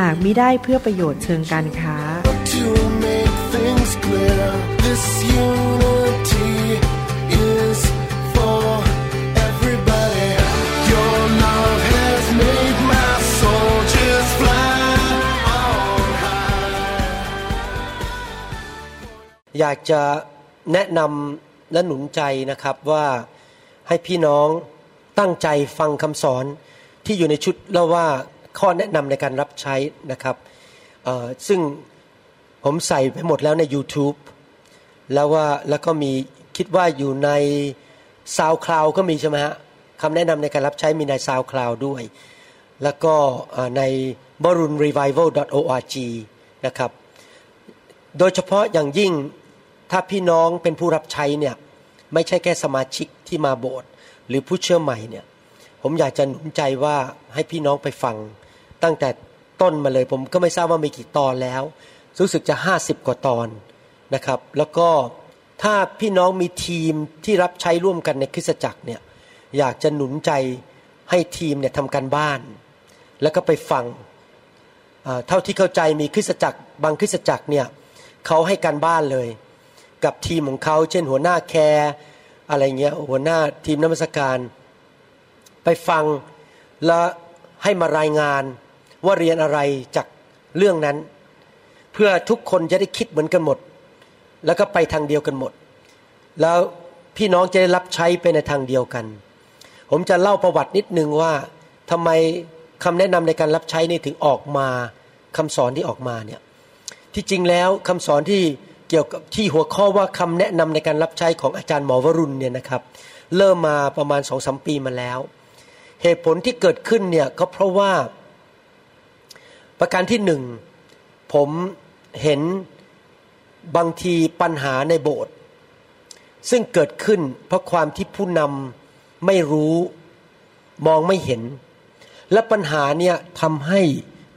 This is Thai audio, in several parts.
หากมิได้เพื่อประโยชน์เชิงการค้า to make things clear. This unity is for everybody. Your love has made my soul just fly on high. อยากจะแนะนำและหนุนใจนะครับว่าให้พี่น้องตั้งใจฟังคำสอนที่อยู่ในชุดเล่าว่า ข้อแนะนำในการรับใช้นะครับซึ่งผมใส่ไปหมดแล้วใน YouTube แล้วว่าแล้วก็มีคิดว่าอยู่ใน SoundCloud ก็มีใช่ไหมฮะคำแนะนำในการรับใช้มีใน SoundCloud ด้วย แล้วก็ใน b a r u n revival org นะครับโดยเฉพาะอย่างยิ่งถ้าพี่น้องเป็นผู้รับใช้เนี่ยไม่ใช่แค่สมาชิกที่มาโบสถ์หรือผู้เชื่อใหม่เนี่ย ผมอยากจะหนุนใจว่าให้พี่น้องไปฟัง ตั้งแต่ต้นมาเลย ผมก็ไม่ทราบว่ามีกี่ตอนแล้ว รู้สึกจะห้าสิบกว่าตอนนะครับ แล้วก็ถ้าพี่น้องมีทีมที่รับใช้ร่วมกันในคริสตจักรเนี่ยอยากจะหนุนใจให้ทีมเนี่ยทำการบ้าน แล้วก็ไปฟังเท่าที่เข้าใจมีคริสตจักร บางคริสตจักรเนี่ยเขาให้การบ้านเลย กับทีมของเขาเช่นหัวหน้าแคร์อะไรเงี้ยหัวหน้าทีมนมัสการ ไปฟังแล้วให้มารายงานว่าเรียนอะไรจากเรื่องนั้น เพื่อทุกคนจะได้คิดเหมือนกันหมด แล้วก็ไปทางเดียวกันหมด แล้วพี่น้องจะได้รับใช้ไปในทางเดียวกัน ผมจะเล่าประวัตินิดนึงว่าทำไมคำแนะนำในการรับใช้นี่ถึงออกมาคำสอนที่ออกมาเนี่ยที่จริงแล้วคำสอนที่เกี่ยวกับที่หัวข้อว่าคำแนะนำในการรับใช้ของอาจารย์หมอวรุณเนี่ยนะครับ เริ่มมาประมาณสองสมปีมาแล้ว เหตุผลที่เกิดขึ้นเนี่ยก็เพราะว่า ประการที่หนึ่งผมเห็นบางทีปัญหาในโบสถ์ซึ่งเกิดขึ้นเพราะความที่ผู้นำไม่รู้มองไม่เห็น และปัญหาเนี่ยทำให้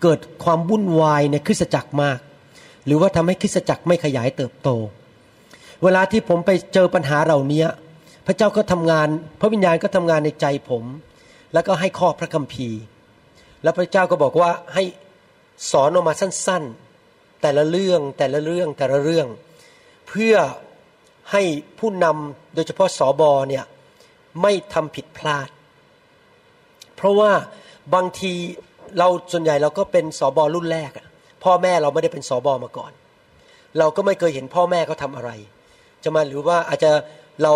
เกิดความวุ่นวายในคริสตจักรมาก หรือว่าทำให้คริสตจักรไม่ขยายเติบโต เวลาที่ผมไปเจอปัญหาเหล่านี้พระเจ้าก็ทำงาน พระวิญญาณก็ทำงานในใจผม แล้วก็ให้ข้อพระคัมภีร์ แล้วพระเจ้าก็บอกว่าให้สอนออกมาสั้นๆ แต่ละเรื่องแต่ละเรื่องแต่ละเรื่อง เพื่อให้ผู้นำโดยเฉพาะสอบอเนี่ยไม่ทำผิดพลาด เพราะว่าบางทีเราส่วนใหญ่เราก็เป็นสอบอรุ่นแรกพ่อแม่เราไม่ได้เป็นสอบอมาก่อน เราก็ไม่เคยเห็นพ่อแม่เขาทำอะไร จะมาหรือว่าอาจจะเรา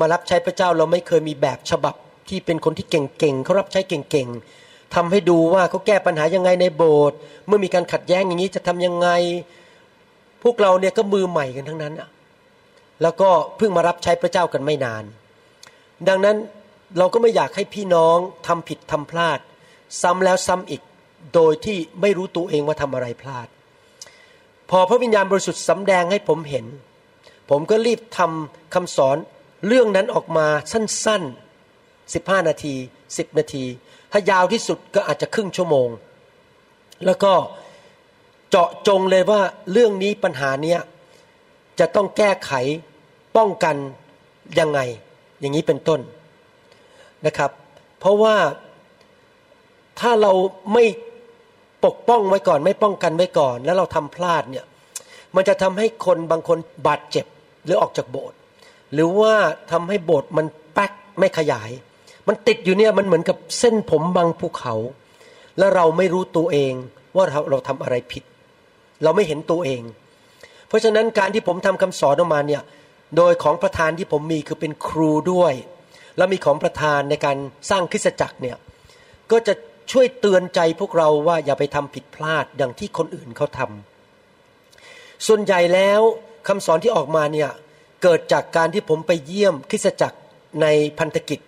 มารับใช้พระเจ้าเราไม่เคยมีแบบฉบับ ที่เป็นคนที่เก่งๆเขารับใช้เก่งๆทำให้ดูว่าเขาแก้ปัญหายังไงในโบสถ์เมื่อมีการขัดแย้งอย่างนี้จะทำยังไง พวกเราเนี่ยก็มือใหม่กันทั้งนั้นแล้วก็เพิ่งมารับใช้พระเจ้ากันไม่นาน ดังนั้นเราก็ไม่อยากให้พี่น้องทำผิดทำพลาด ซ้ำแล้วซ้ำอีกโดยที่ไม่รู้ตัวเองว่าทำอะไรพลาด พอพระวิญญาณบริสุทธิ์สำแดงให้ผมเห็น ผมก็รีบทำคำสอนเรื่องนั้นออกมาสั้นๆ 15 นาที 10 นาที ถ้ายาวที่สุดก็อาจจะครึ่งชั่วโมง แล้วก็เจาะจงเลยว่าเรื่องนี้ปัญหาเนี้ยจะต้องแก้ไขป้องกันยังไง อย่างนี้เป็นต้นนะครับ เพราะว่าถ้าเราไม่ปกป้องไว้ก่อน ไม่ป้องกันไว้ก่อน แล้วเราทำพลาดเนี่ยมันจะทำให้คนบางคนบาดเจ็บหรือออกจากโบสถ์หรือว่าทำให้โบสถ์มันแป๊กไม่ขยาย มันติดอยู่เนี่ยมันเหมือนกับเส้นผมบางภูเขา แล้วเราไม่รู้ตัวเองว่าเราเราทำอะไรผิด เราไม่เห็นตัวเอง เพราะฉะนั้นการที่ผมทำคำสอนออกมาเนี่ยโดยของประธานที่ผมมีคือเป็นครูด้วย แล้วมีของประธานในการสร้างคริสตจักรเนี่ยก็จะช่วยเตือนใจพวกเราว่าอย่าไปทำผิดพลาดอย่างที่คนอื่นเขาทำส่วนใหญ่แล้วคำสอนที่ออกมาเนี่ยเกิดจากการที่ผมไปเยี่ยมคริสตจักรในพันธกิจ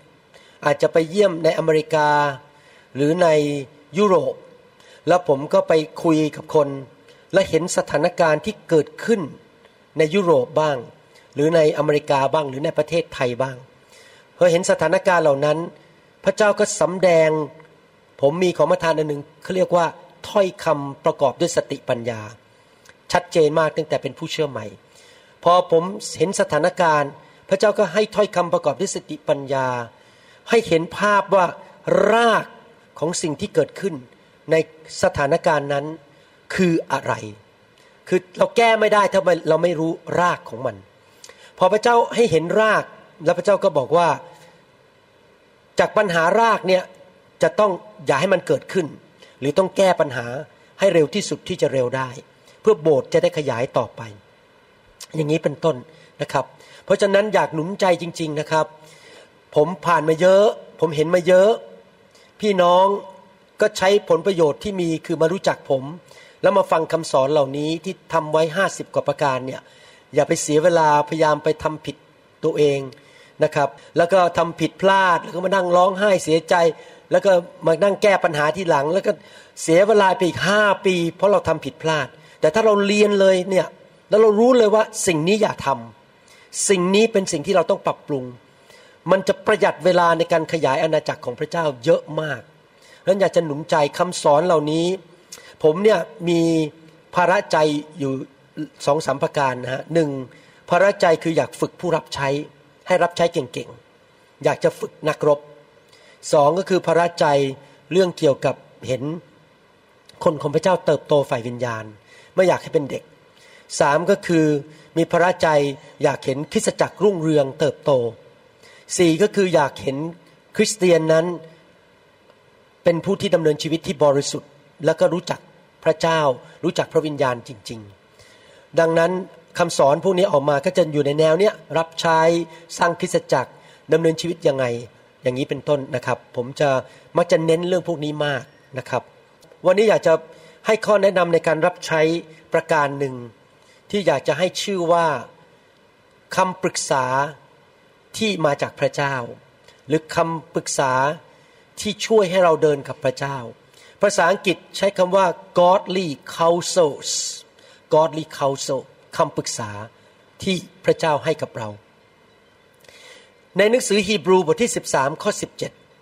อาจจะไปเยี่ยมในอเมริกา หรือในยุโรป แล้วผมก็ไปคุยกับคน และเห็นสถานการณ์ที่เกิดขึ้นในยุโรปบ้าง หรือในอเมริกาบ้างหรือในประเทศไทยบ้างพอเห็นสถานการณ์เหล่านั้น พระเจ้าก็สำแดง ผมมีของประทานอันหนึ่งเขาเรียกว่าถ้อยคำประกอบด้วยสติปัญญา ชัดเจนมากตั้งแต่เป็นผู้เชื่อใหม่ พอผมเห็นสถานการณ์ พระเจ้าก็ให้ถ้อยคำประกอบด้วยสติปัญญา ให้เห็นภาพว่ารากของสิ่งที่เกิดขึ้น ในสถานการณ์นั้นคืออะไร คือเราแก้ไม่ได้ถ้าเราไม่รู้รากของมัน พอพระเจ้าให้เห็นรากแล้วพระเจ้าก็บอกว่า จากปัญหารากเนี่ยจะต้องอย่าให้มันเกิดขึ้น หรือต้องแก้ปัญหาให้เร็วที่สุดที่จะเร็วได้ เพื่อโบสถ์จะได้ขยายต่อไป อย่างนี้เป็นต้นนะครับ เพราะฉะนั้นอยากหนุนใจจริง ๆนะครับ ผมผ่านมาเยอะ ผมเห็นมาเยอะ พี่น้องก็ใช้ผลประโยชน์ที่มีคือมารู้จักผม แล้วมาฟังคำสอนเหล่านี้ที่ทำไว้ห้าสิบกว่าประการเนี่ยอย่าไปเสียเวลาพยายามไปทำผิดตัวเองนะครับ แล้วก็ทำผิดพลาดแล้วก็มานั่งร้องไห้เสียใจ แล้วก็มานั่งแก้ปัญหาที่หลัง แล้วก็เสียเวลาไปอีกห้าปี เพราะเราทำผิดพลาด แต่ถ้าเราเรียนเลยเนี่ยแล้วเรารู้เลยว่าสิ่งนี้อย่าทำสิ่งนี้เป็นสิ่งที่เราต้องปรับปรุง มันจะประหยัดเวลาในการขยายอาณาจักรของพระเจ้าเยอะมากดังนั้นอยากจะหนุนใจคำสอนเหล่านี้ ผมเนี่ยมีภาระใจอยู่สองสามประการนะฮะหนึ่งภาระใจคืออยากฝึกผู้รับใช้ ให้รับใช้เก่งๆ อยากจะฝึกนักรบสองก็คือภาระใจเรื่องเกี่ยวกับเห็นคนของพระเจ้าเติบโตฝ่ายวิญญาณ ไม่อยากให้เป็นเด็กสามก็คือมีภาระใจอยากเห็นคริสจักรรุ่งเรืองเติบโต สี่ก็คืออยากเห็นคริสเตียนนั้นเป็นผู้ที่ดำเนินชีวิตที่บริสุทธิ์ แล้วก็รู้จักพระเจ้า รู้จักพระวิญญาณจริง ๆ ดังนั้นคำสอนพวกนี้ออกมาก็จะอยู่ในแนวเนี้ยรับใช้สร้างคริสตจักรดำเนินชีวิตยังไง อย่างนี้เป็นต้นนะครับ ผมจะมักจะเน้นเรื่องพวกนี้มากนะครับ วันนี้อยากจะให้ข้อแนะนำในการรับใช้ประการหนึ่งที่อยากจะให้ชื่อว่าคำปรึกษา ที่มาจากพระเจ้า หรือคำปรึกษาที่ช่วยให้เราเดินกับพระเจ้า ภาษาอังกฤษใช้คำว่า godly counsels godly counsel คำปรึกษาที่พระเจ้าให้กับเรา ในหนังสือฮีบรูบทที่ 13 ข้อ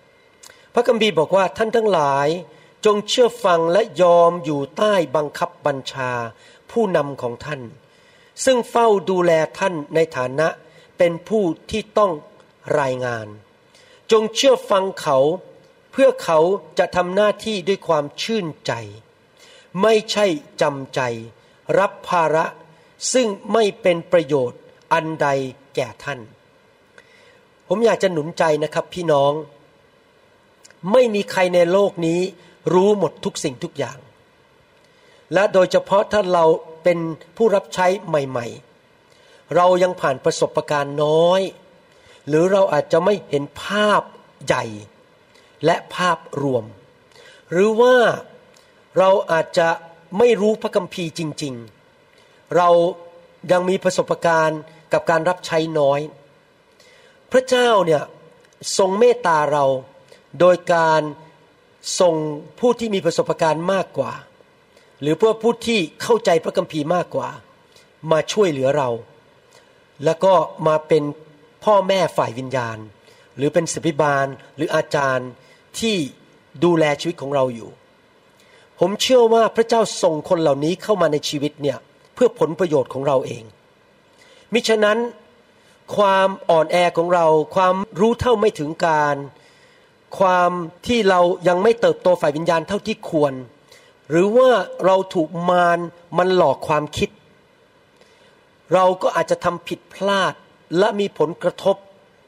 17 พระคัมภีร์บอกว่าท่านทั้งหลายจงเชื่อฟังและยอมอยู่ใต้บังคับบัญชาผู้นำของท่าน ซึ่งเฝ้าดูแลท่านในฐานะ เป็นผู้ที่ต้องรายงาน จงเชื่อฟังเขา เพื่อเขาจะทำหน้าที่ด้วยความชื่นใจ ไม่ใช่จำใจ รับภาระซึ่งไม่เป็นประโยชน์อันใดแก่ท่าน ผมอยากจะหนุนใจนะครับพี่น้อง ไม่มีใครในโลกนี้รู้หมดทุกสิ่งทุกอย่าง และโดยเฉพาะถ้าเราเป็นผู้รับใช้ใหม่ ๆ เรายังผ่านประสบการณ์น้อย หรือเราอาจจะไม่เห็นภาพใหญ่ และภาพรวม หรือว่าเราอาจจะไม่รู้พระคัมภีร์จริง ๆ เรายังมีประสบการณ์กับการรับใช้น้อย พระเจ้าเนี่ยทรงเมตตาเราโดยการส่งผู้ที่มีประสบการณ์มากกว่า หรือพวกผู้ที่เข้าใจพระคัมภีร์มากกว่า มาช่วยเหลือเรา แล้วก็มาเป็นพ่อแม่ฝ่ายวิญญาณ หรือเป็นสิบิบาลหรืออาจารย์ที่ดูแลชีวิตของเราอยู่ ผมเชื่อว่าพระเจ้าส่งคนเหล่านี้เข้ามาในชีวิตเนี่ยเพื่อผลประโยชน์ของเราเอง มิฉะนั้นความอ่อนแอของเรา ความรู้เท่าไม่ถึงการ ความที่เรายังไม่เติบโตฝ่ายวิญญาณเท่าที่ควร หรือว่าเราถูกมารมันหลอกความคิด เราก็อาจจะทำผิดพลาดและมีผลกระทบ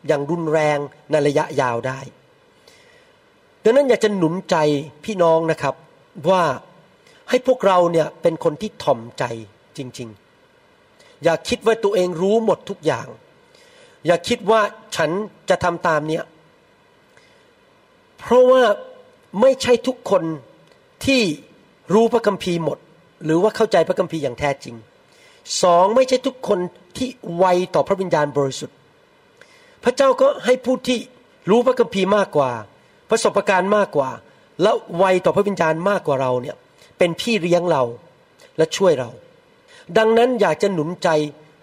อย่างรุนแรงในระยะยาวได้ ดังนั้นอยากจะหนุนใจพี่น้องนะครับว่าให้พวกเราเนี่ยเป็นคนที่ถ่อมใจจริง ๆ อย่าคิดว่าตัวเองรู้หมดทุกอย่าง อย่าคิดว่าฉันจะทำตามเนี้ยเพราะว่าไม่ใช่ทุกคนที่รู้พระคัมภีร์หมด หรือว่าเข้าใจพระคัมภีร์อย่างแท้จริง สองไม่ใช่ทุกคนที่ไวต่อพระวิญญาณบริสุทธิ์ พระเจ้าก็ให้ผู้ที่รู้พระคัมภีร์มากกว่า ประสบการณ์มากกว่า และไวต่อพระวิญญาณมากกว่าเราเนี่ยเป็นพี่เลี้ยงเราและช่วยเรา ดังนั้นอยากจะหนุนใจ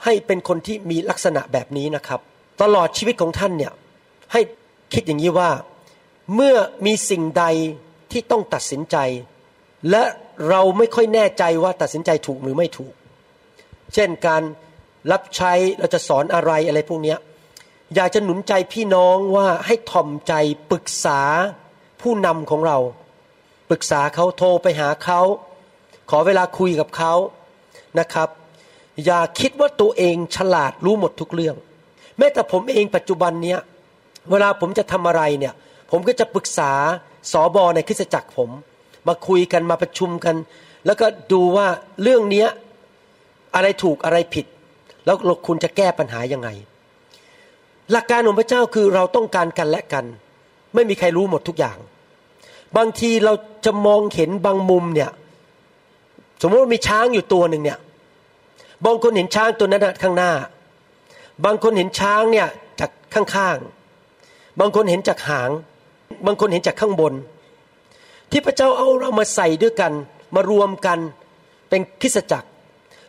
ให้เป็นคนที่มีลักษณะแบบนี้นะครับ ตลอดชีวิตของท่านเนี่ยให้คิดอย่างนี้ว่าเมื่อมีสิ่งใดที่ต้องตัดสินใจ และเราไม่ค่อยแน่ใจว่าตัดสินใจถูกหรือไม่ถูก เช่นการรับใช้เราจะสอนอะไรอะไรพวกนี้อยากจะหนุนใจพี่น้องว่าให้ถ่อมใจปรึกษาผู้นำของเรา ปรึกษาเขาโทรไปหาเขา ขอเวลาคุยกับเขานะครับ อย่าคิดว่าตัวเองฉลาดรู้หมดทุกเรื่อง แม้แต่ผมเองปัจจุบันเนี้ยเวลาผมจะทำอะไรเนี่ย ผมก็จะปรึกษาสอบอในคริสตจักรผม มาคุยกันมาประชุมกัน แล้วก็ดูว่าเรื่องเนี้ย อะไรถูกอะไรผิด แล้วคุณจะแก้ปัญหายังไง หลักการของพระเจ้าคือเราต้องการกันและกัน ไม่มีใครรู้หมดทุกอย่าง บางทีเราจะมองเห็นบางมุมเนี่ย สมมติว่ามีช้างอยู่ตัวหนึ่งเนี่ยบางคนเห็นช้างตัวนั้นข้างหน้า บางคนเห็นช้างเนี่ยจากข้างๆ บางคนเห็นจากหาง บางคนเห็นจากข้างบน ที่พระเจ้าเอาเรามาใส่ด้วยกัน มารวมกันเป็นคริสจักร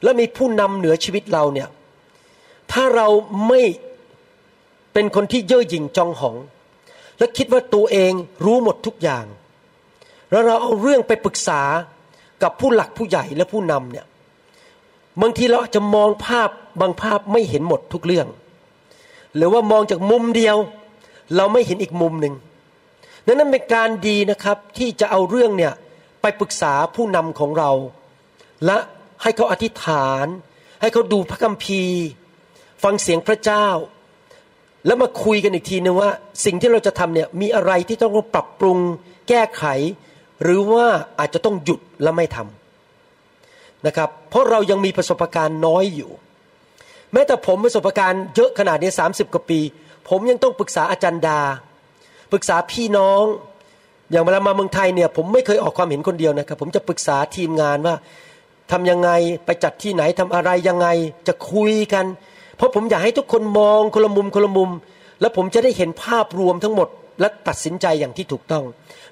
แล้วมีผู้นำเหนือชีวิตเราเนี่ยถ้าเราไม่เป็นคนที่เย่อหยิ่งจองหอง และคิดว่าตัวเองรู้หมดทุกอย่าง แล้วเราเอาเรื่องไปปรึกษากับผู้หลักผู้ใหญ่และผู้นำเนี่ยบางทีเราอาจจะมองภาพบางภาพไม่เห็นหมดทุกเรื่อง หรือว่ามองจากมุมเดียว เราไม่เห็นอีกมุมหนึ่งดังนั้นเป็นการดีนะครับที่จะเอาเรื่องเนี่ยไปปรึกษาผู้นำของเรา และ ให้เขาอธิษฐาน ให้เขาดูพระคัมภีร์ ฟังเสียงพระเจ้า แล้วมาคุยกันอีกทีนึงว่า สิ่งที่เราจะทำเนี่ยมีอะไรที่ต้องปรับปรุง แก้ไข หรือว่าอาจจะต้องหยุดและไม่ทำนะครับ เพราะเรายังมีประสบการณ์น้อยอยู่ แม้แต่ผมประสบการณ์เยอะขนาดนี้สามสิบกว่าปี ผมยังต้องปรึกษาอาจารย์ดา ปรึกษาพี่น้องอย่างเวลามาเมืองไทยเนี่ยผมไม่เคยออกความเห็นคนเดียวนะครับ ผมจะปรึกษาทีมงานว่า ทำยังไงไปจัดที่ไหนทำอะไรยังไงจะคุยกัน เพราะผมอยากให้ทุกคนมองคนละมุมคนละมุม แล้วผมจะได้เห็นภาพรวมทั้งหมด และตัดสินใจอย่างที่ถูกต้อง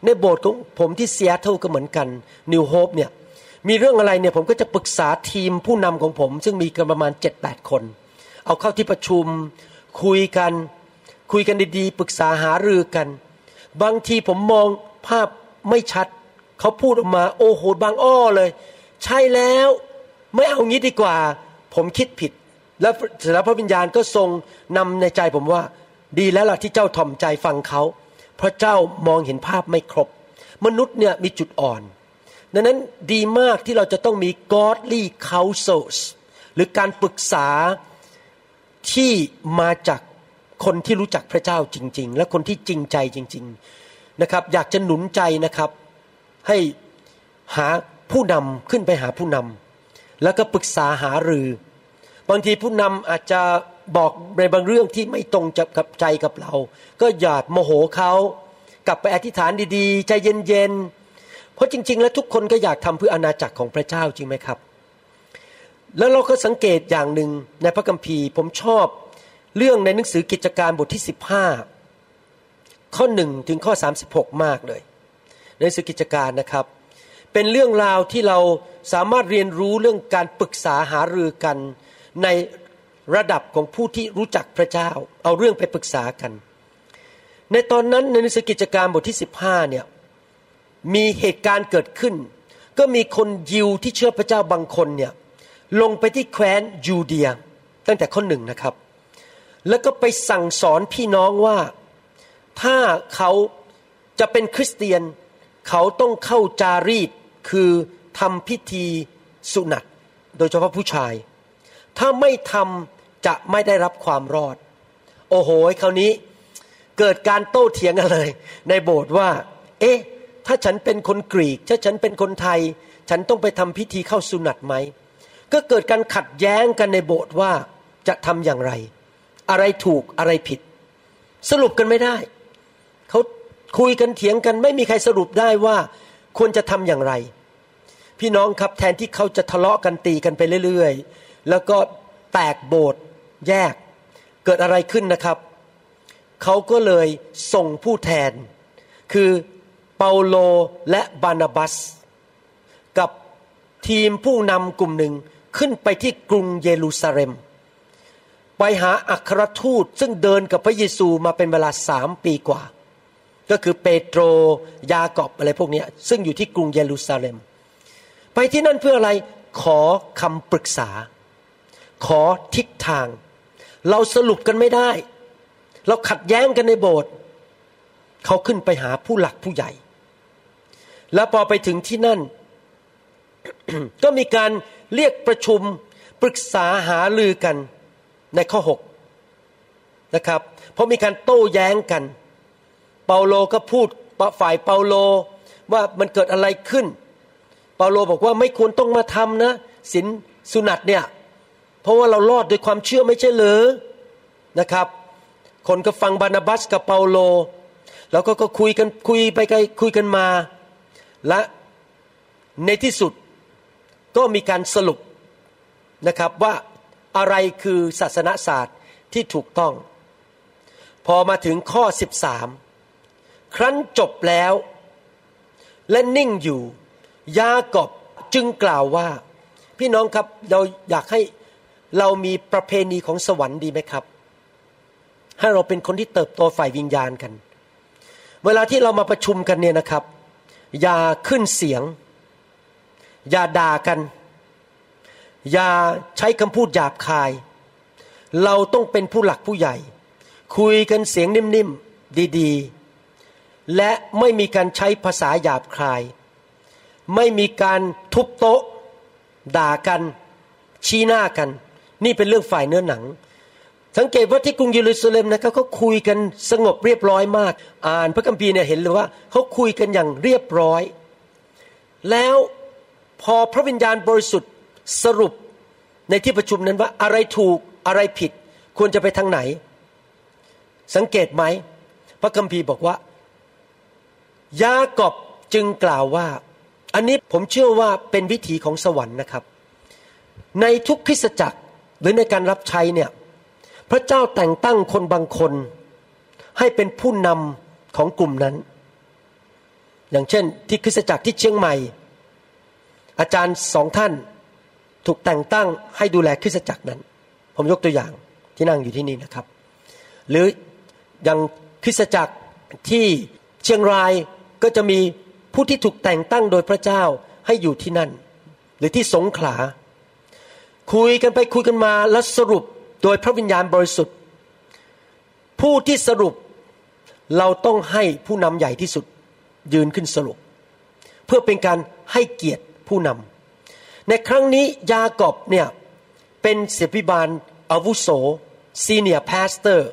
ในโบสถ์ของผมที่เซียเท่าก็เหมือนกันนิวโฮปเนี่ยมีเรื่องอะไรเนี่ยผมก็จะปรึกษาทีมผู้นำของผม ซึ่งมีกันประมาณ 7-8 คน เอาเข้าที่ประชุมคุยกัน คุยกันดีๆ ปรึกษาหารือกัน บางทีผมมองภาพไม่ชัด เขาพูดออกมาโอ้โหบางอ้อเลย ใช่แล้วไม่เอางี้ดีกว่า ผมคิดผิด แล้วเสร็จแล้วพระวิญญาณก็ทรงนำในใจผมว่า ดีแล้วล่ะที่เจ้าถ่อมใจฟังเขาเพราะเจ้ามองเห็นภาพไม่ครบ มนุษย์เนี่ยมีจุดอ่อน ดังนั้นดีมากที่เราจะต้องมี godly counsels หรือการปรึกษาที่มาจากคนที่รู้จักพระเจ้าจริง ๆ และคนที่จริงใจจริง ๆนะครับ อยากจะหนุนใจนะครับ ให้หา ผู้นำขึ้นไปหาผู้นำแล้วก็ปรึกษาหารือ บางทีผู้นำอาจจะบอกในบางเรื่องที่ไม่ตรงกับใจกับเรา ก็อย่าโมโหเขากลับไปอธิษฐานดีๆ ใจเย็นๆ เพราะจริง ๆ แล้วทุกคนก็อยากทำเพื่ออาณาจักรของพระเจ้าจริงไหมครับ แล้วเราก็สังเกตอย่างหนึ่งในพระคัมภีร์ ผมชอบเรื่องในหนังสือกิจการบทที่ 15 ข้อหนึ่งถึงข้อ 36 มากเลย ในหนังสือกิจการนะครับ เป็นเรื่องราวที่เราสามารถเรียนรู้เรื่องการปรึกษาหารือกัน ในระดับของผู้ที่รู้จักพระเจ้า เอาเรื่องไปปรึกษากัน ในตอนนั้นในหนังสกิจการบทที่ 15เนี่ยมีเหตุการณ์เกิดขึ้น ก็มีคนยิวที่เชื่อพระเจ้าบางคนเนี่ยลงไปที่แคว้นยูเดีย ตั้งแต่ข้อหนึ่งนะครับ แล้วก็ไปสั่งสอนพี่น้องว่าถ้าเขาจะเป็นคริสเตียน เขาต้องเข้าจารีต คือทำพิธีสุนัตโดยเฉพาะผู้ชาย ถ้าไม่ทำจะไม่ได้รับความรอด โอ้โหคราวนี้เกิดการโต้เถียงกันเลย ในโบสถ์ว่า เอ๊ะ ถ้าฉันเป็นคนกรีก ถ้าฉันเป็นคนไทย ฉันต้องไปทำพิธีเข้าสุนัตไหม ก็เกิดการขัดแย้งกันในโบสถ์ว่าจะทำอย่างไร อะไรถูกอะไรผิด สรุปกันไม่ได้ เขาคุยกันเถียงกันไม่มีใครสรุปได้ว่า ควรจะทำอย่างไร พี่น้องครับแทนที่เขาจะทะเลาะกันตีกันไปเรื่อย ๆ แล้วก็แตกโบสถ์แยก เกิดอะไรขึ้นนะครับ เขาก็เลยส่งผู้แทน คือเปาโลและบานาบัส กับทีมผู้นำกลุ่มหนึ่งขึ้นไปที่กรุงเยรูซาเล็ม ไปหาอัครทูตซึ่งเดินกับพระเยซูมาเป็นเวลาสามปีกว่า ก็คือเปโตรยากอบอะไรพวกนี้ซึ่งอยู่ที่กรุงเยรูซาเล็ม ไปที่นั่นเพื่ออะไรขอคำปรึกษา ขอทิศทาง เราสรุปกันไม่ได้ เราขัดแย้งกันในโบสถ์เขาขึ้นไปหาผู้หลักผู้ใหญ่ แล้วพอไปถึงที่นั่น ก็มีการเรียกประชุมปรึกษาหาลือกันในข้อหกนะครับ เพราะมีการโต้แย้งกัน เปาโลก็พูดฝ่ายเปาโลว่ามันเกิดอะไรขึ้น เปาโลบอกว่าไม่ควรต้องมาทำนะสินสุนัตเนี่ยเพราะว่าเรารอดด้วยความเชื่อไม่ใช่เหรือนะครับ คนก็ฟังบานาบัสกับเปาโล แล้วก็ก็คุยกันคุยไปคุยกันมา และในที่สุดก็มีการสรุปนะครับว่าอะไรคือศาสนศาสตร์ที่ถูกต้อง พอมาถึงข้อ 13 ครั้นจบแล้ว และนิ่งอยู่ ยากอบจึงกล่าวว่า พี่น้องครับเราอยากให้เรามีประเพณีของสวรรค์ดีไหมครับ ให้เราเป็นคนที่เติบโตฝ่ายวิญญาณกัน เวลาที่เรามาประชุมกันเนี่ยนะครับ อย่าขึ้นเสียง อย่าด่ากัน อย่าใช้คำพูดหยาบคาย เราต้องเป็นผู้หลักผู้ใหญ่ คุยกันเสียงนิ่มๆดีๆ และไม่มีการใช้ภาษาหยาบคาย ไม่มีการทุบโต๊ะ ด่ากัน ชี้หน้ากัน นี่เป็นเรื่องฝ่ายเนื้อหนัง สังเกตว่าที่กรุงเยรูซาเล็มนะครับเขาคุยกันสงบเรียบร้อยมาก อ่านพระคัมภีร์เนี่ยเห็นเลยว่าเขาคุยกันอย่างเรียบร้อย แล้วพอพระวิญญาณบริสุทธิ์สรุปในที่ประชุมนั้นว่าอะไรถูกอะไรผิด ควรจะไปทางไหน สังเกตไหม พระคัมภีร์บอกว่า ยากอบจึงกล่าวว่า อันนี้ผมเชื่อว่าเป็นวิถีของสวรรค์นะครับ ในทุกคริสจักรหรือในการรับใช้เนี่ย พระเจ้าแต่งตั้งคนบางคน ให้เป็นผู้นำของกลุ่มนั้น อย่างเช่น ที่คริสจักรที่เชียงใหม่ อาจารย์สองท่านถูกแต่งตั้งให้ดูแลคริสจักรนั้น ผมยกตัวอย่างที่นั่งอยู่ที่นี่นะครับ หรืออย่างคริสจักรที่เชียงราย ก็จะมีผู้ที่ถูกแต่งตั้งโดยพระเจ้าให้อยู่ที่นั่น หรือที่สงขลา คุยกันไปคุยกันมาแล้วสรุปโดยพระวิญญาณบริสุทธิ์ ผู้ที่สรุปเราต้องให้ผู้นำใหญ่ที่สุดยืนขึ้นสรุป เพื่อเป็นการให้เกียรติผู้นำในครั้งนี้ยากอบเนี่ยเป็นศิษยาภิบาลอาวุโส senior pastor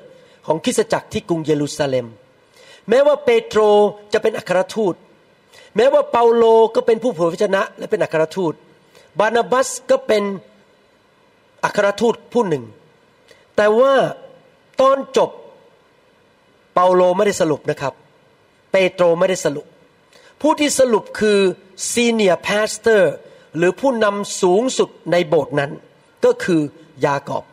ของคริสตจักรที่กรุงเยรูซาเล็ม แม้ว่าเปโตรจะเป็นอัครทูต แม้ว่าเปาโลก็เป็นผู้เผยพระวจนะ และเป็นอัครทูต บานาบัสก็เป็นอัครทูตผู้หนึ่ง แต่ว่าตอนจบเปาโลไม่ได้สรุปนะครับ เปโตรไม่ได้สรุป ผู้ที่สรุปคือ senior pastor หรือผู้นำสูงสุดในโบสถ์นั้น ก็คือยากอบ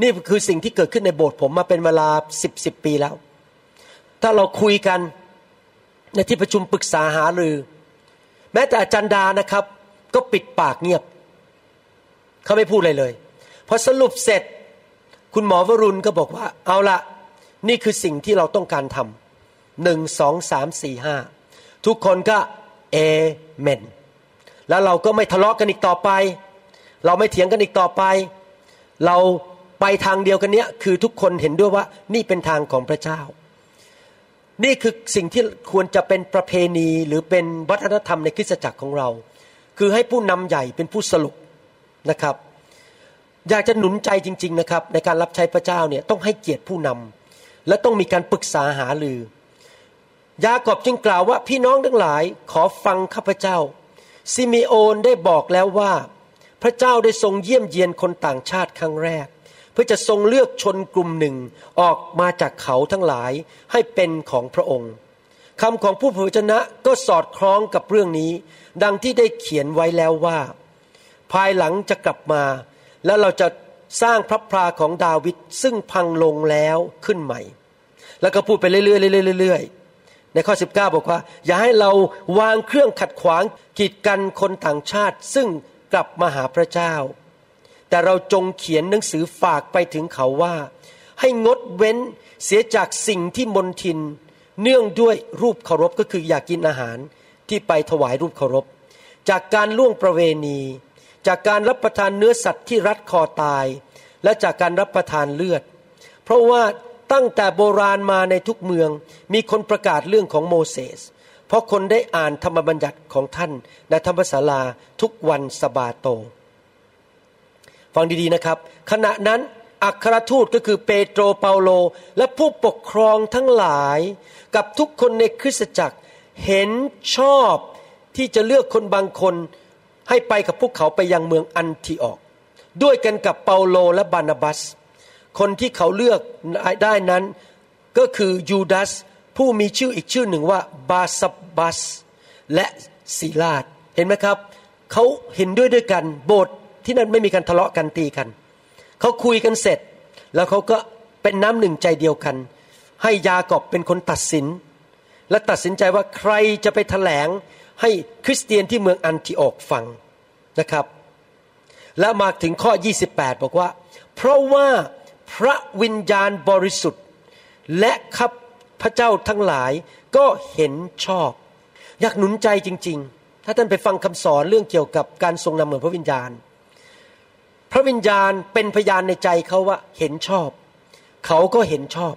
นี่คือสิ่งที่เกิดขึ้นในโบสถ์ผมมาเป็นเวลาสิบสิบปีแล้ว ถ้าเราคุยกันในที่ประชุมปรึกษาหารือ แม้แต่อาจารย์ดานะครับ ก็ปิดปากเงียบ เขาไม่พูดอะไรเลยพอสรุปเสร็จ คุณหมอวรุณก็บอกว่า เอาละนี่คือสิ่งที่เราต้องการทำหนึ่งสองสามสี่ห้าทุกคนก็เอเมนแล้วเราก็ไม่ทะเลาะกันอีกต่อไป เราไม่เถียงกันอีกต่อไป เราไปทางเดียวกันเนี้ยคือทุกคนเห็นด้วยว่านี่เป็นทางของพระเจ้า นี่คือสิ่งที่ควรจะเป็นประเพณีหรือเป็นวัฒนธรรมในคริสตจักรของเรา คือให้ผู้นำใหญ่เป็นผู้สรุปนะครับ อยากจะหนุนใจจริง ๆนะครับ ในการรับใช้พระเจ้าเนี่ยต้องให้เกียรติผู้นำและต้องมีการปรึกษาหารือ ยากอบจึงกล่าวว่าพี่น้องทั้งหลายขอฟังข้าพเจ้า สิเมโอนได้บอกแล้วว่า พระเจ้าได้ทรงเยี่ยมเยียนคนต่างชาติครั้งแรก เพื่อจะทรงเลือกชนกลุ่มหนึ่งออกมาจากเขาทั้งหลายให้เป็นของพระองค์คำของผู้เผยพระวจนะก็สอดคล้องกับเรื่องนี้ ดังที่ได้เขียนไว้แล้วว่า ภายหลังจะกลับมา แล้วเราจะสร้างพลับพลาของดาวิดซึ่งพังลงแล้วขึ้นใหม่ แล้วก็พูดไปเรื่อยๆเรื่อยๆเรื่อยๆในข้อ 19 บอกว่า อย่าให้เราวางเครื่องขัดขวางกีดกันคนต่างชาติ ซึ่งกลับมาหาพระเจ้า แต่เราจงเขียนหนังสือฝากไปถึงเขาว่า ให้งดเว้นเสียจากสิ่งที่มนทิน เนื่องด้วยรูปเคารพก็คืออยากกินอาหารที่ไปถวายรูปเคารพ จากการล่วงประเวณี จากการรับประทานเนื้อสัตว์ที่รัดคอตาย และจากการรับประทานเลือด เพราะว่าตั้งแต่โบราณมาในทุกเมืองมีคนประกาศเรื่องของโมเสสเพราะคนได้อ่านธรรมบัญญัติของท่านในธรรมศาลาทุกวันสบาโต ฟังดีๆนะครับ ขณะนั้นอัครทูตก็คือเปโตรเปาโล และผู้ปกครองทั้งหลาย กับทุกคนในคริสตจักรเห็นชอบที่จะเลือกคนบางคนให้ไปกับพวกเขาไปยังเมืองอันทิออก ด้วยกันกับเปาโลและบานาบัส คนที่เขาเลือกได้นั้นก็คือยูดาสผู้มีชื่ออีกชื่อหนึ่งว่าบาสบัส และซีลาดเห็นไหมครับ เขาเห็นด้วยด้วยกันโบสถ์ ที่นั่นไม่มีการทะเลาะกันตีกัน เขาคุยกันเสร็จ แล้วเขาก็เป็นน้ำหนึ่งใจเดียวกัน ให้ยากอบเป็นคนตัดสิน และตัดสินใจว่าใครจะไปถแถลงให้คริสเตียนที่เมืองอันทิโอกฟังนะครับ และมาถึงข้อ 28 บอกว่า เพราะว่าพระวิญญาณบริสุทธิ์ และข้าพระเจ้าทั้งหลายก็เห็นชอบ อยากหนุนใจจริง ๆ ถ้าท่านไปฟังคำสอนเรื่องเกี่ยวกับการทรงนำเหมือนพระวิญญาณ ระวิญญาณเป็นพยานในใจเขาว่าเห็นชอบ เขาก็เห็นชอบ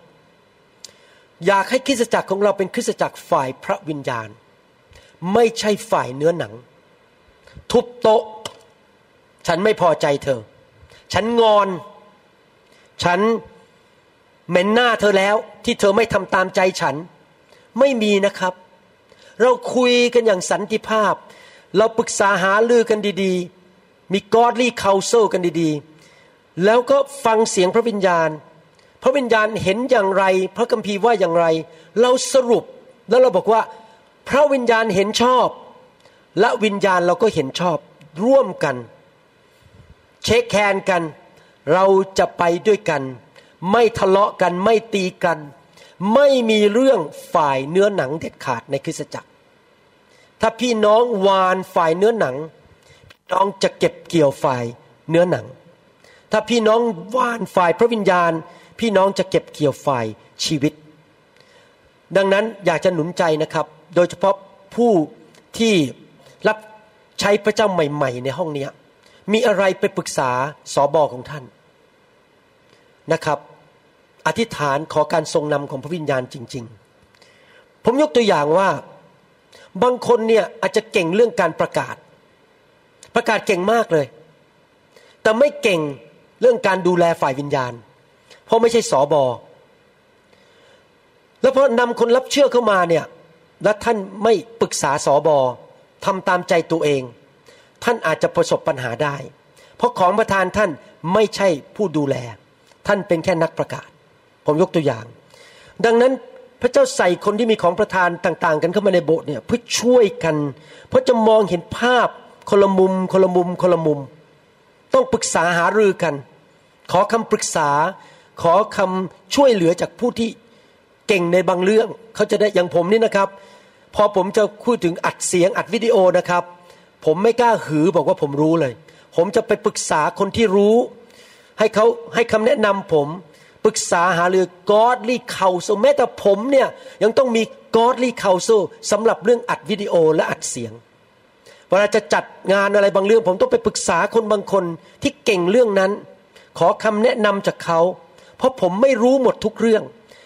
อยากให้คริสตจักรของเราเป็นคริสตจักรฝ่ายพระวิญญาณ ไม่ใช่ฝ่ายเนื้อหนัง ทุบโต๊ะ ฉันไม่พอใจเธอ ฉันงอน ฉันเหม็นหน้าเธอแล้วที่เธอไม่ทำตามใจฉัน ไม่มีนะครับ เราคุยกันอย่างสันติภาพ เราปรึกษาหาลือกันดีๆ มี godly counsel กันดีๆ แล้วก็ฟังเสียงพระวิญญาณ พระวิญญาณเห็นอย่างไร พระคัมภีร์ว่าอย่างไร เราสรุปแล้วเราบอกว่า พระวิญญาณเห็นชอบ และวิญญาณเราก็เห็นชอบร่วมกัน เช็คแคนกัน เราจะไปด้วยกัน ไม่ทะเลาะกันไม่ตีกัน ไม่มีเรื่องฝ่ายเนื้อหนังเด็ดขาดในคริสตจักร ถ้าพี่น้องวานฝ่ายเนื้อหนัง น้องจะเก็บเกี่ยวฝ่ายเนื้อหนัง ถ้าพี่น้องว่านฝ่ายพระวิญญาณ พี่น้องจะเก็บเกี่ยวฝ่ายชีวิต ดังนั้นอยากจะหนุนใจนะครับ โดยเฉพาะผู้ที่รับใช้พระเจ้าใหม่ ๆ ในห้องนี้มีอะไรไปปรึกษาสอบอของท่านนะครับอธิษฐานขอการทรงนำของพระวิญญาณจริง ๆ ผมยกตัวอย่างว่า บางคนเนี่ยอาจจะเก่งเรื่องการประกาศ ประกาศเก่งมากเลย แต่ไม่เก่งเรื่องการดูแลฝ่ายวิญญาณ เพราะไม่ใช่สอบอ แล้วพอนำคนรับเชื่อเข้ามาเนี่ย และท่านไม่ปรึกษาสอบอทำตามใจตัวเอง ท่านอาจจะประสบปัญหาได้ เพราะของประธานท่านไม่ใช่ผู้ดูแล ท่านเป็นแค่นักประกาศ ผมยกตัวอย่าง ดังนั้นพระเจ้าใส่คนที่มีของประทานต่าง ๆ กันเข้ามาในโบสถ์เนี่ยเพื่อช่วยกัน เพราะจะมองเห็นภาพ คนละมุมคนละมุมคนละมุม ต้องปรึกษาหารือกัน ขอคำปรึกษา ขอคำช่วยเหลือจากผู้ที่เก่งในบางเรื่อง เขาจะได้อย่างผมนี่นะครับ พอผมจะพูดถึงอัดเสียงอัดวิดีโอนะครับ ผมไม่กล้าหือบอกว่าผมรู้เลย ผมจะไปปรึกษาคนที่รู้ ให้เขาให้คำแนะนำผมปรึกษาหารือ godly counsel แม้แต่ผมเนี่ยยังต้องมี godly counsel สำหรับเรื่องอัดวิดีโอและอัดเสียง เวลาจะจัดงานอะไรบางเรื่อง ผมต้องไปปรึกษาคนบางคนที่เก่งเรื่องนั้น ขอคำแนะนำจากเขา เพราะผมไม่รู้หมดทุกเรื่อง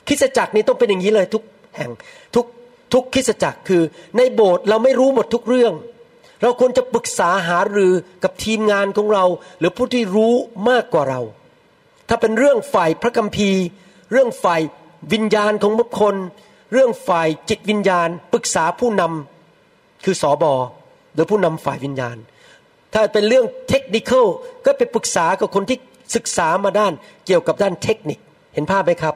คริสจักรนี้ต้องเป็นอย่างนี้เลยทุกแห่งทุกทุกคริสจักรคือ ในโบสถ์เราไม่รู้หมดทุกเรื่อง เราควรจะปรึกษาหารือกับทีมงานของเรา หรือผู้ที่รู้มากกว่าเรา ถ้าเป็นเรื่องฝ่ายพระคัมภีร์ เรื่องฝ่ายวิญญาณของบุคคล เรื่องฝ่ายจิตวิญญาณ ปรึกษาผู้นำคือสอบอ หรือผู้นำฝ่ายวิญญาณ ถ้าเป็นเรื่องเทคนิคก็ไปปรึกษากับคนที่ศึกษามาด้านเกี่ยวกับด้านเทคนิคเห็นภาพไหมครับ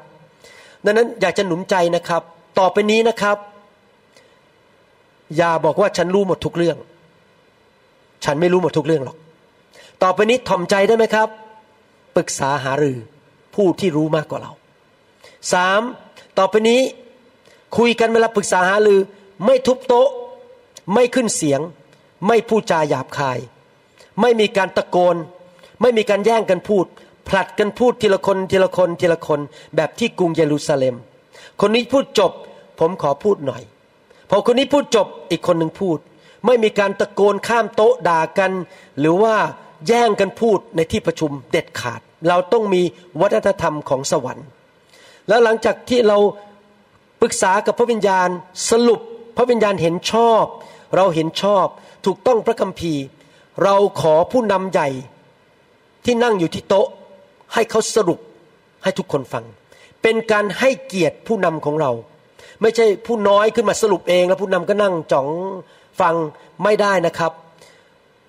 ดังนั้นอยากจะหนุนใจนะครับ ต่อไปนี้นะครับ อย่าบอกว่าฉันรู้หมดทุกเรื่อง ฉันไม่รู้หมดทุกเรื่องหรอก ต่อไปนี้ถ่อมใจได้ไหมครับ ปรึกษาหารือผู้ที่รู้มากกว่าเราสามต่อไปนี้คุยกันเวลาปรึกษาหารือ ไม่ทุบโต๊ะ ไม่ขึ้นเสียง ไม่พูดจาหยาบคาย ไม่มีการตะโกน ไม่มีการแย่งกันพูด ผลัดกันพูดทีละคนทีละคนทีละคน แบบที่กรุงเยรูซาเล็ม คนนี้พูดจบ ผมขอพูดหน่อย พอคนนี้พูดจบอีกคนหนึ่งพูด ไม่มีการตะโกนข้ามโต๊ะด่ากัน หรือว่าแย่งกันพูดในที่ประชุมเด็ดขาด เราต้องมีวัฒนธรรมของสวรรค์ แล้วหลังจากที่เราปรึกษากับพระวิญญาณสรุปพระวิญญาณเห็นชอบ เราเห็นชอบ ถูกต้องพระคัมภีร์ เราขอผู้นำใหญ่ที่นั่งอยู่ที่โต๊ะ ให้เขาสรุปให้ทุกคนฟัง เป็นการให้เกียรติผู้นำของเรา ไม่ใช่ผู้น้อยขึ้นมาสรุปเอง แล้วผู้นำก็นั่งจ้องฟังไม่ได้นะครับ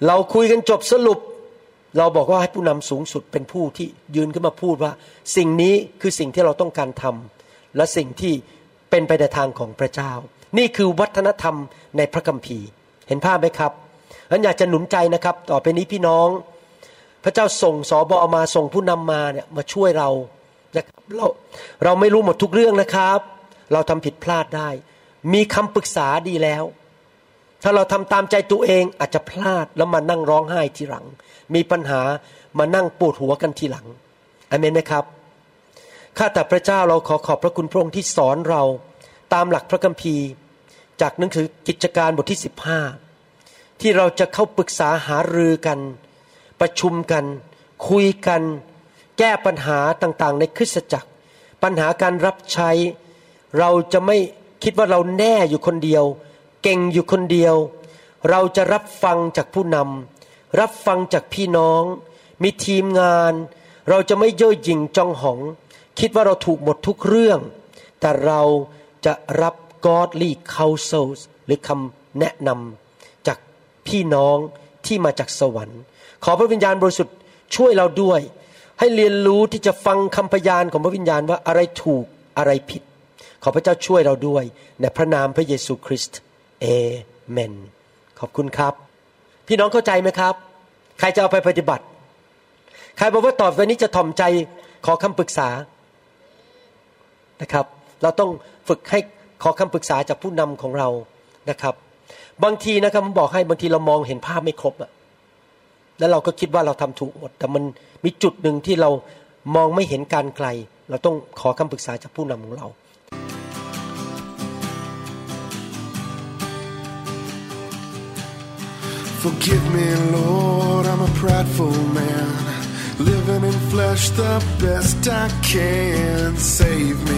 เราคุยกันจบสรุป เราบอกว่าให้ผู้นำสูงสุดเป็นผู้ที่ยืนขึ้นมาพูดว่า สิ่งนี้คือสิ่งที่เราต้องการทำและสิ่งที่เป็นไปในทางของพระเจ้า นี่คือวัฒนธรรมในพระคัมภีร์ เห็นภาพไหมครับฉันอยากจะหนุนใจนะครับ ต่อไปนี้พี่น้อง พระเจ้าส่งสอบอมาส่งผู้นำมาเนี่ยมาช่วยเรานะครับเราเราไม่รู้หมดทุกเรื่องนะครับ เราทำผิดพลาดได้ มีคำปรึกษาดีแล้ว ถ้าเราทำตามใจตัวเองอาจจะพลาดแล้วมานั่งร้องไห้ทีหลัง มีปัญหามานั่งปวดหัวกันทีหลังอเมนไหมครับข้าแต่พระเจ้าเราขอขอบพระคุณพระองค์ที่สอนเราตามหลักพระคัมภีร์ จากหนังสือกิจการบทที่ 15 ที่เราจะเข้าปรึกษาหารือกัน ประชุมกัน คุยกัน แก้ปัญหาต่างๆ ในคริสตจักร ปัญหาการรับใช้ เราจะไม่คิดว่าเราแน่อยู่คนเดียว เก่งอยู่คนเดียว เราจะรับฟังจากผู้นำรับฟังจากพี่น้อง มีทีมงาน เราจะไม่เย่อหยิ่งจองหอง คิดว่าเราถูกหมดทุกเรื่อง แต่เราจะรับ godly counsels หรือคำแนะนำจากพี่น้องที่มาจากสวรรค์ ขอพระวิญญาณบริสุทธิ์ช่วยเราด้วย ให้เรียนรู้ที่จะฟังคำพยานของพระวิญญาณว่าอะไรถูกอะไรผิด ขอพระเจ้าช่วยเราด้วย ในพระนามพระเยซูคริสต์เอเมน ขอบคุณครับ พี่น้องเข้าใจไหมครับ ใครจะเอาไปปฏิบัติ ใครบอกว่าต่อไปนี้จะถ่อมใจขอคำปรึกษานะครับ เราต้องฝึกให้ ขอคำปรึกษาจากผู้นำของเรานะครับ บางทีนะครับผมบอกให้บางทีเรามองเห็นภาพไม่ครบอะแล้วเราก็คิดว่าเราทำถูกหมด แต่มันมีจุดหนึ่งที่เรามองไม่เห็นการไกล เราต้องขอคำปรึกษาจากผู้นำของเรา Living in flesh the best I can. Save me.